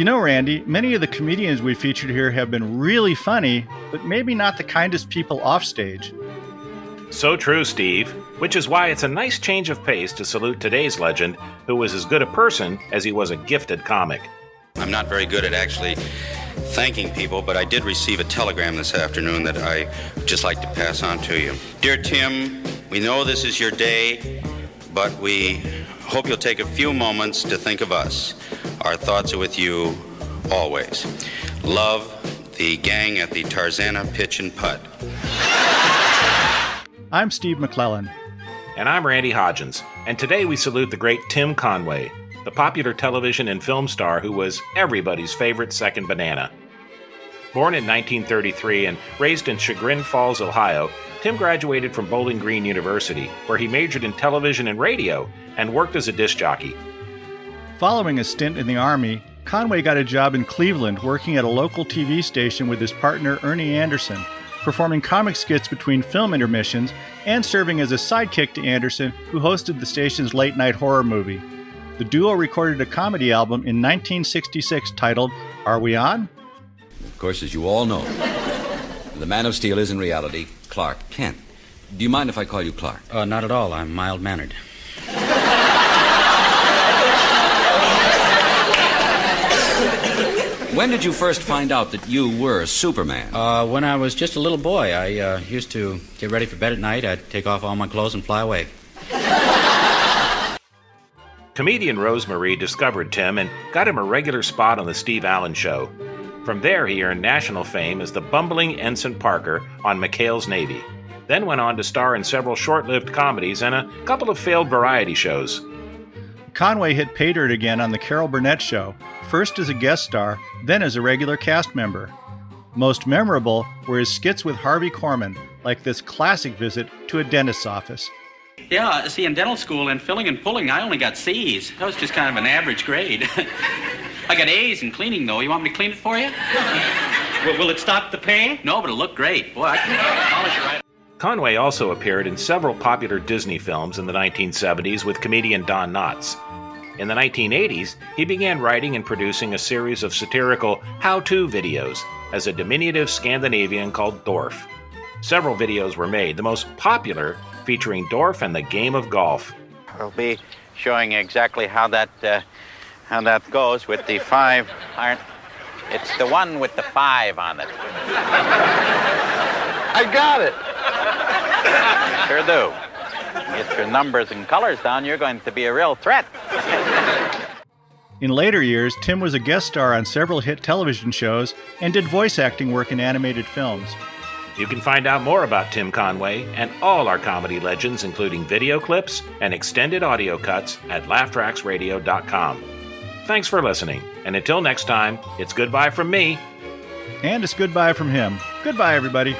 You know, Randy, many of the comedians we featured here have been really funny, but maybe not the kindest people offstage. So true, Steve, which is why it's a nice change of pace to salute today's legend, who was as good a person as he was a gifted comic. I'm not very good at actually thanking people, but I did receive a telegram this afternoon that I would just like to pass on to you. Dear Tim, we know this is your day, but we hope you'll take a few moments to think of us. Our thoughts are with you always. Love, the gang at the Tarzana Pitch and Putt. I'm Steve McClellan. And I'm Randy Hodgins. And today we salute the great Tim Conway, the popular television and film star who was everybody's favorite second banana. Born in 1933 and raised in Chagrin Falls, Ohio, Tim graduated from Bowling Green University, where he majored in television and radio and worked as a disc jockey. Following a stint in the Army, Conway got a job in Cleveland working at a local TV station with his partner Ernie Anderson, performing comic skits between film intermissions and serving as a sidekick to Anderson, who hosted the station's late night horror movie. The duo recorded a comedy album in 1966 titled Are We On? Of course, as you all know, the Man of Steel is in reality Clark Kent. Do you mind if I call you Clark? Uh, not at all. I'm mild mannered. When did you first find out that you were Superman? Uh, when I was just a little boy, I uh, used to get ready for bed at night. I'd take off all my clothes and fly away. Comedian Rose Marie discovered Tim and got him a regular spot on The Steve Allen Show. From there, he earned national fame as the bumbling Ensign Parker on McHale's Navy. Then went on to star in several short lived comedies and a couple of failed variety shows. Conway hit pay dirt again on The Carol Burnett Show, first as a guest star, then as a regular cast member. Most memorable were his skits with Harvey Korman, like this classic visit to a dentist's office. Yeah, see, in dental school, in filling and pulling, I only got C's. That was just kind of an average grade. I got A's in cleaning, though. You want me to clean it for you? Will, will it stop the pain? No, but it'll look great. Boy, I can polish it right. Conway also appeared in several popular Disney films in the 1970s with comedian Don Knotts. In the 1980s, he began writing and producing a series of satirical how to videos as a diminutive Scandinavian called Dorf. Several videos were made, the most popular featuring Dorf and the game of golf. We'll be showing exactly how that uh, how that goes with the five iron. It's the one with the five on it. I got it. Sure do. Get your numbers and colors down, you're going to be a real threat. In later years, Tim was a guest star on several hit television shows and did voice acting work in animated films. You can find out more about Tim Conway and all our comedy legends, including video clips and extended audio cuts, at laughtracksradio.com. Thanks for listening, and until next time, it's goodbye from me. And it's goodbye from him. Goodbye, everybody.